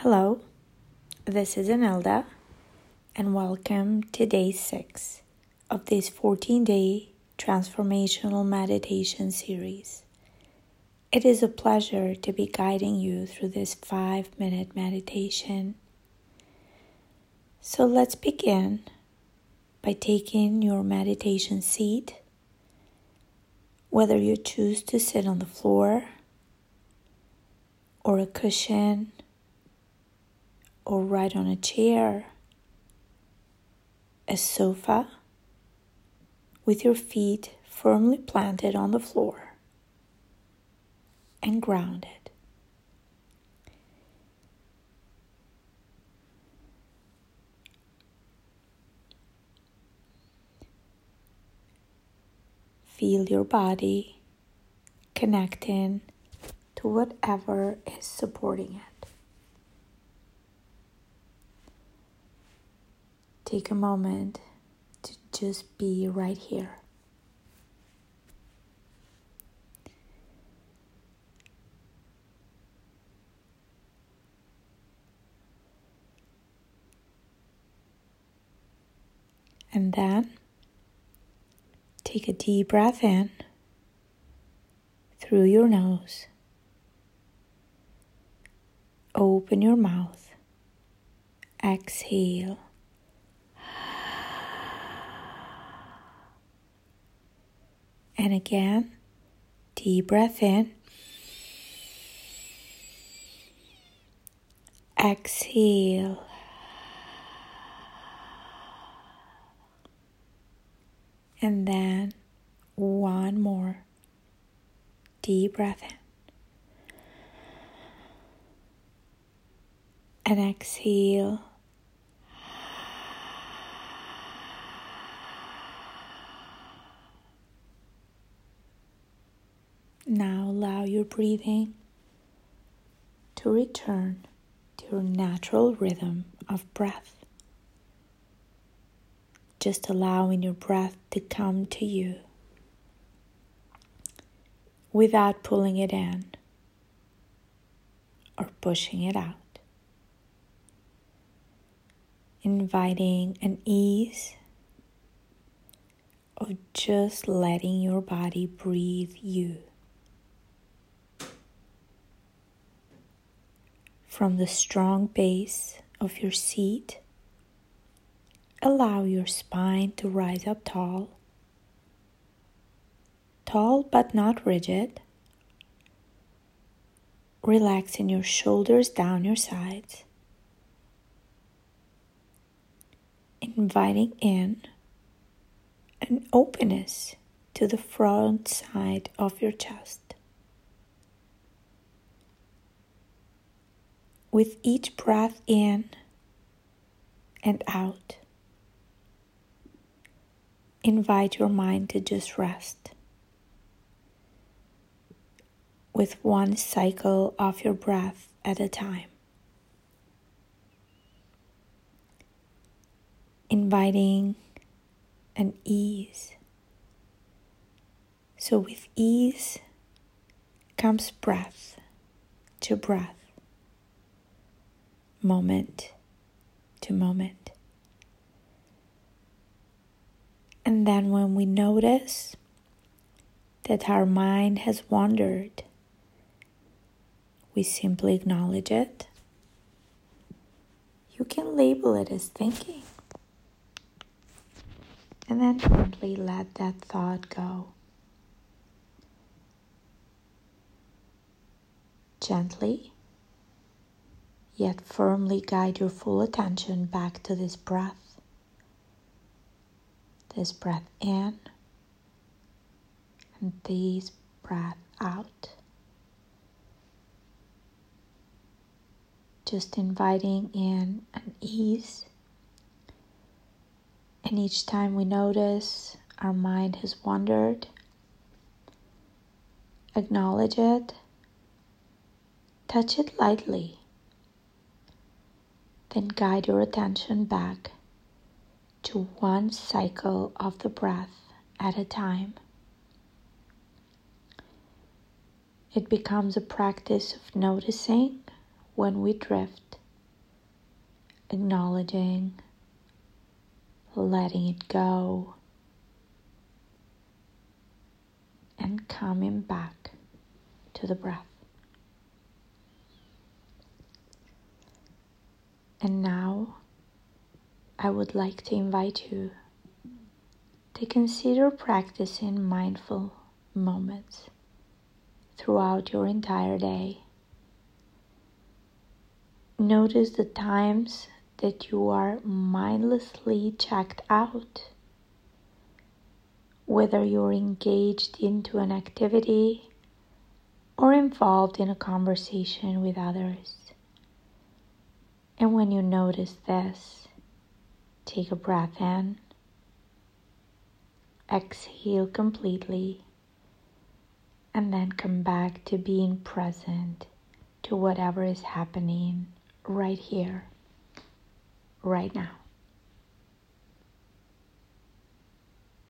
Hello, this is Anelda, and welcome to day six of this 14 day transformational meditation series. It is a pleasure to be guiding you through this five minute meditation. So let's begin by taking your meditation seat, whether you choose to sit on the floor or a cushion or right on a chair, a sofa, with your feet firmly planted on the floor and grounded. Feel your body connecting to whatever is supporting it. Take a moment to just be right here. And then take a deep breath in through your nose. Open your mouth. Exhale. And again, deep breath in. Exhale. And then one more deep breath in. And exhale. Now allow your breathing to return to your natural rhythm of breath. Just allowing your breath to come to you without pulling it in or pushing it out. Inviting an ease of just letting your body breathe you. From the strong base of your seat, allow your spine to rise up tall. Tall but not rigid. Relaxing your shoulders down your sides. Inviting in an openness to the front side of your chest. With each breath in and out. Invite your mind to just rest with one cycle of your breath at a time. Inviting an ease. So, with ease comes breath to breath moment to moment. And then when we notice that our mind has wandered, we simply acknowledge it. You can label it as thinking. And then simply let that thought go. Gently yet firmly guide your full attention back to this breath. This breath in and this breath out. Just inviting in an ease. And each time we notice our mind has wandered, acknowledge it, touch it lightly then guide your attention back to one cycle of the breath at a time. It becomes a practice of noticing when we drift acknowledging, letting it go, and coming back to the breath. And now I would like to invite you to consider practicing mindful moments throughout your entire day. Notice the times that you are mindlessly checked out, whether you're engaged into an activity or involved in a conversation with others. And when you notice this, take a breath in, exhale completely, and then come back to being present to whatever is happening right here, right now.